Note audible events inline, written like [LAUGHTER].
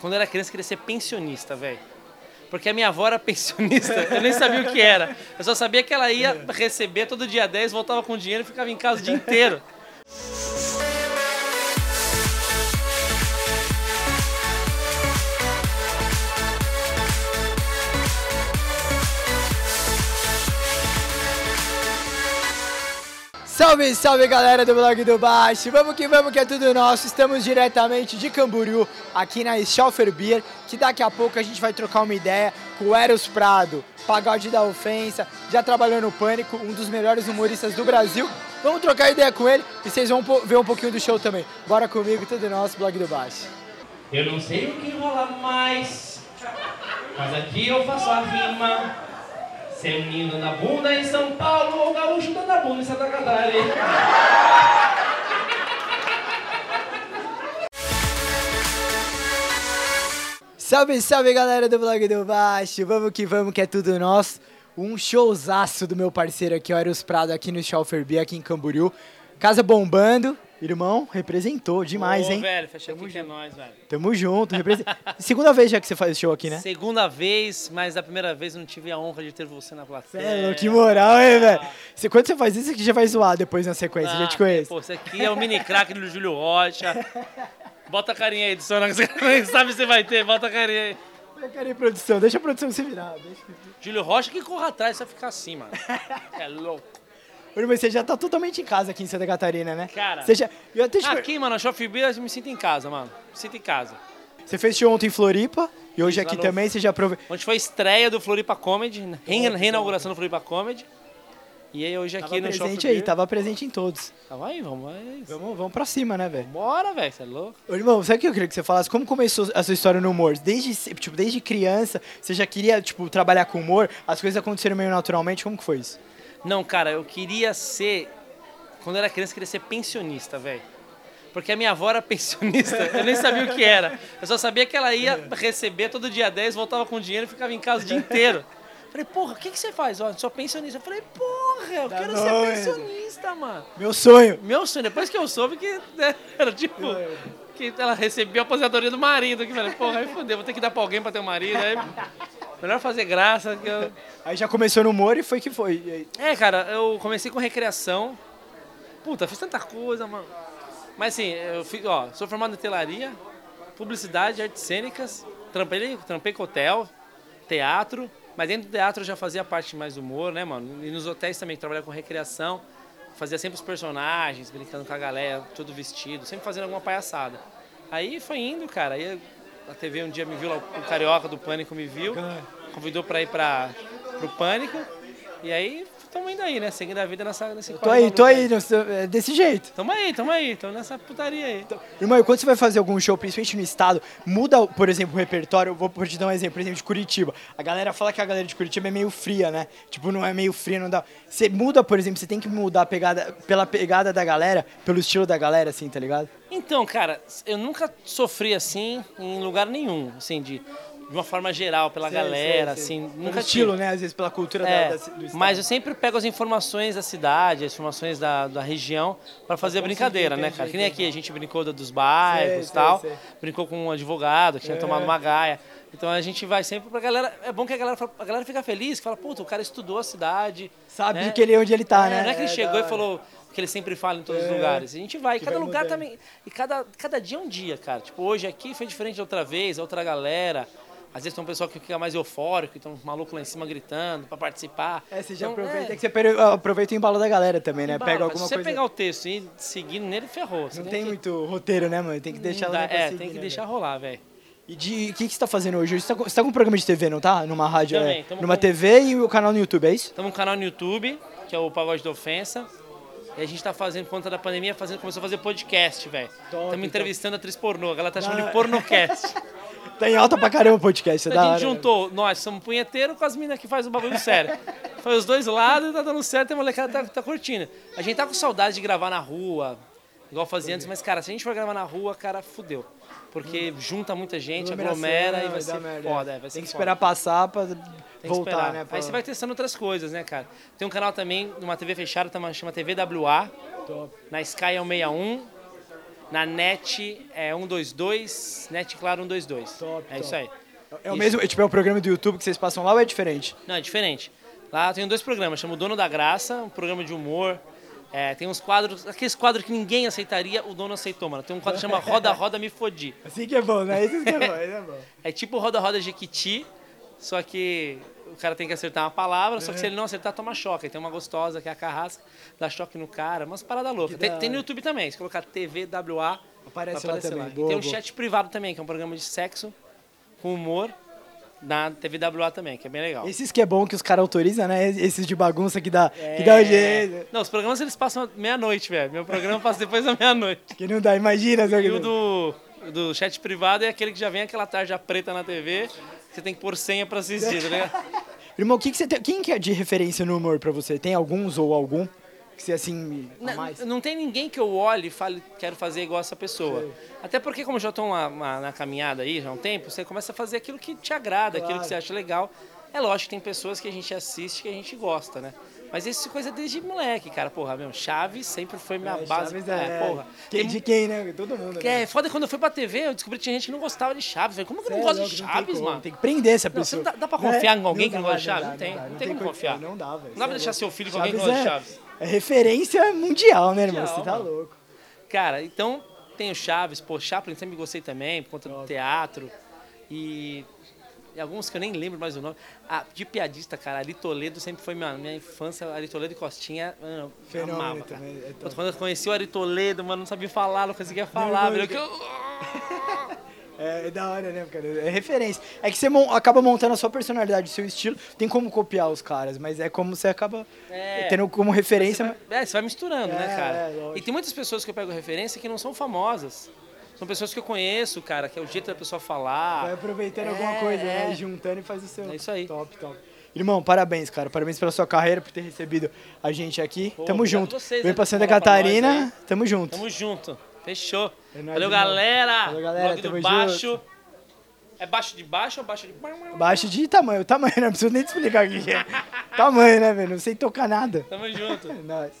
quando eu era criança, eu queria ser pensionista, velho. Porque a minha avó era pensionista, [LAUGHS] eu nem sabia o que era. Eu só sabia que ela ia receber todo dia 10, voltava com dinheiro e ficava em casa o dia inteiro. Salve, salve galera do blog do Baixo! Vamos que vamos que é tudo nosso. Estamos diretamente de Camboriú, aqui na Schaufer Beer, que daqui a pouco a gente vai trocar uma ideia com o Eros Prado, pagode da ofensa, já trabalhou no Pânico, um dos melhores humoristas do Brasil. Vamos trocar ideia com ele e vocês vão ver um pouquinho do show também. Bora comigo, tudo nosso, blog do Baixo. Eu não sei o que rola mais, mas aqui eu faço a rima. Ser menino na bunda em São Paulo ou gaúcho dando a bunda em Santa Catarina. Salve, salve galera do blog do Baixo! Vamos que vamos que é tudo nosso. Um showzaço do meu parceiro aqui, o Eros Prado, aqui no Schaufer aqui em Camboriú. Casa bombando, Irmão, representou demais, Ô, hein? velho, fecha aqui que é nóis, velho. Tamo junto. represen- [LAUGHS] Segunda vez já que você faz show aqui, né? Segunda vez, mas da primeira vez eu não tive a honra de ter você na plateia. É, que moral, hein, velho? Você- Quando você faz isso, aqui já vai zoar depois na sequência, já te conheço. Pô, esse aqui é o mini craque do Júlio Rocha. Bota a carinha aí, Edson, que [LAUGHS] você nem sabe se vai ter, bota a carinha aí. Eu quero ir produção, deixa a produção se virar. Deixa... Júlio Rocha que corra atrás, você vai ficar assim, mano. [LAUGHS] É louco. Irmão, você já tá totalmente em casa aqui em Santa Catarina, né? Cara, Você, já... eu até te Aqui, mano, a Shop Beer, eu me sinto em casa, mano. Me sinto em casa. você fez show ontem em Floripa e hoje Isso, aqui lá no- também, você já aproveitou. Onde foi a estreia do Floripa Comedy, né? Reina- reinauguração do Floripa Comedy. E aí hoje aqui Tava no Shop presente aí, Beer. tava presente em todos. Tava aí, vamos, aí. Vamos, vamos pra cima, né, velho? Bora, velho, você é louco. Ô, irmão, sabe o que eu queria que você falasse? Como começou a sua história no humor? Desde, tipo, desde criança, você já queria, tipo, trabalhar com humor? As coisas aconteceram meio naturalmente? Como que foi isso? Não, cara, eu queria ser. Quando eu era criança, eu queria ser pensionista, velho. Porque a minha avó era pensionista, eu nem sabia o que era. Eu só sabia que ela ia receber todo dia 10, voltava com dinheiro e ficava em casa o dia inteiro. Falei, porra, o que, que você faz? Ó, sou pensionista. Eu falei, porra, eu quero ser pensionista, mano. Meu sonho! Meu sonho, depois que eu soube que né, era tipo. Que ela recebia a aposentadoria do marido. Que falei, porra, aí fodeu, vou ter que dar pra alguém pra ter um marido. Aí, melhor fazer graça. Que eu... Aí já começou no humor e foi que foi. É, cara, eu comecei com recreação. Puta, fiz tanta coisa, mano. Mas assim, eu fiz, ó, sou formado em telaria, publicidade, artes cênicas, trampei, trampei com hotel, teatro, mas dentro do teatro eu já fazia parte mais do humor, né, mano? E nos hotéis também, trabalhava com recreação, fazia sempre os personagens, brincando com a galera, todo vestido, sempre fazendo alguma palhaçada. Aí foi indo, cara, aí a TV um dia me viu lá, o Carioca do Pânico me viu, convidou pra ir pra, pro Pânico, e aí estamos indo aí, né, seguindo a vida nessa, nesse Tô aí, tô aí, no é desse jeito. Tamo aí, tamo aí, tamo nessa putaria aí. Irmão, e quando você vai fazer algum show, principalmente no estado, muda, por exemplo, o repertório. Eu vou te dar um exemplo, por exemplo, de Curitiba. A galera fala que a galera de Curitiba é meio fria, né? Tipo, não é meio fria, não dá. Você muda, por exemplo, você tem que mudar a pegada, pela pegada da galera, pelo estilo da galera, assim, tá ligado? Então, cara, eu nunca sofri assim em lugar nenhum, assim, de, de uma forma geral, pela galera, assim, Pelo nunca estilo, tive. né? Às vezes pela cultura É, da, da, do estado. mas eu sempre pego as informações da cidade, as informações da, da região pra fazer a brincadeira, né, cara? Que nem aqui a gente brincou dos bairros e tal, brincou com um advogado que tinha É. tomado uma gaia. Então a gente vai sempre pra galera. É bom que a galera, fala- a galera fica feliz, que fala, puta, o cara estudou a cidade. Sabe né? que ele, onde ele tá, É, né? Não é que ele da chegou e falou que ele sempre fala em todos os É. lugares. A gente vai, Que cada vai lugar mudando. também. E cada, cada dia é um dia, cara. Tipo, hoje aqui foi diferente da outra vez, a outra galera. Às vezes tem um pessoal que fica mais eufórico, então um maluco lá em cima gritando pra participar. É, você já Então, aproveita é, que você aproveita o embalo da galera também, né? Pega alguma se você coisa. pegar o texto e ir seguindo nele, ferrou. Você Não tem que, muito roteiro, né, mano? Tem que deixar dá- É, seguir, tem que né, deixar velho? rolar, velho. E de o que, que você tá fazendo hoje? Você tá, você tá com um programa de TV, não tá? Numa rádio, Também, é, numa com- TV e o canal no YouTube, é isso? Estamos no canal no YouTube, que é o Pagode da Ofensa. E a gente tá fazendo, por conta da pandemia, fazendo, começou a fazer podcast, velho. Estamos entrevistando a atriz pornô. A galera tá chamando Ah. de pornocast. [LAUGHS] Tá em alta pra caramba o podcast, é a da gente hora. juntou, nós somos punheteiro com as minas que faz o bagulho sério. Foi os dois lados e tá dando certo a molecada tá, tá curtindo. A gente tá com saudade de gravar na rua, igual fazia antes, mas, cara, se a gente for gravar na rua, cara, fudeu. Porque junta muita gente, aglomera e vai ser merda, foda. é. vai ser Tem que foda. esperar passar pra voltar, esperar. né? pra- Aí você vai testando outras coisas, né, cara? Tem um canal também, numa TV fechada, chama TVWA, Top. na Sky é o 61. Na net é 122, net claro 122. Top, é top. isso aí. É o mesmo, tipo, é o programa do YouTube que vocês passam lá ou é diferente? Não, é diferente. Lá eu tenho dois programas, chama o Dono da Graça, um programa de humor. É, tem uns quadros, aqueles quadros que ninguém aceitaria, o dono aceitou, mano. Tem um quadro que chama [LAUGHS] Roda Roda Me Fodi. Assim que é bom, né? Isso que é bom, isso é bom. É tipo Roda Roda Jequiti, só que o cara tem que acertar uma palavra, só que se ele não acertar, toma choque. Aí tem uma gostosa que é a carrasca, dá choque no cara, umas paradas loucas. Tem, tem no. YouTube também, se colocar TVWA, Aparece lá também, E boa, tem um boa. chat privado também, que é um programa de sexo com humor na TVWA também, que é bem legal. Esses que é bom que os caras autorizam, né? Esses de bagunça que dá, que dá o jeito. Não, os programas eles passam meia-noite, velho. Meu programa passa depois da meia-noite. Que não dá, imagina. E o do, do chat privado é aquele que já vem aquela tarja preta na TV, você tem que pôr senha pra assistir, tá ligado? [LAUGHS] Irmão, que que você tem, quem que é de referência no humor pra você? Tem alguns ou algum? Que você, assim, a mais? não tem ninguém que eu olhe e fale, quero fazer igual essa pessoa. Até porque, como eu já estou na caminhada aí já há um tempo, você começa a fazer aquilo que te agrada, aquilo Claro. que você acha legal. É lógico que tem pessoas que a gente assiste que a gente gosta, né? Mas isso é coisa desde moleque, cara. Porra, meu, Chaves sempre foi minha É, base. Chaves é, porra. Quem, Tem de quem, né? Todo mundo. Que né? é foda quando eu fui pra TV, eu descobri que tinha gente que não gostava de Chaves. velho. Como que eu não é gosto de não Chaves, como, mano? Tem que prender essa Não, pessoa. você dá, dá pra Né? confiar em alguém que não gosta de Chaves? Não tem. Não tem como co- confiar. Não dá, velho. Não dá pra é deixar seu filho com alguém que Chaves gosta de é- Chaves. É referência mundial, né, irmão? Você tá louco. Cara, então tem o Chaves, pô, Chaplin sempre gostei também, por conta do teatro. E, e alguns que eu nem lembro mais o nome. Ah, de piadista, cara, Ari Toledo sempre foi minha, minha infância. Ari Toledo e Costinha, mano, Fenômeno amava, cara. também, é Quando eu conheci o Ari Toledo, mano, não sabia falar, não conseguia falar, velho. que eu- [LAUGHS] É, é da hora, né, cara? É referência. É que você mon- acaba montando a sua personalidade, o seu estilo. Tem como copiar os caras, mas é como você acaba É. tendo como referência. É, você vai misturando, né, É, cara? é, e tem muitas pessoas que eu pego referência que não são famosas. São pessoas que eu conheço, cara, que é o jeito da pessoa falar. Vai aproveitando É, alguma coisa, né? é. Juntando e faz o seu. É isso aí. Top, top. Irmão, parabéns, cara. Parabéns pela sua carreira, por ter recebido a gente aqui. Pô, Tamo junto. vocês, Vem né, pra Santa nós Catarina. aí. Tamo junto. Tamo junto. Fechou. É Valeu, galera. Valeu, galera. Blog do Tamo baixo. junto. É baixo de baixo ou baixo de... Baixo de tamanho. Tamanho, não preciso nem te explicar o que que é. [LAUGHS] tamanho, né, velho? Não sei tocar nada. Tamo junto. [LAUGHS] É nóis.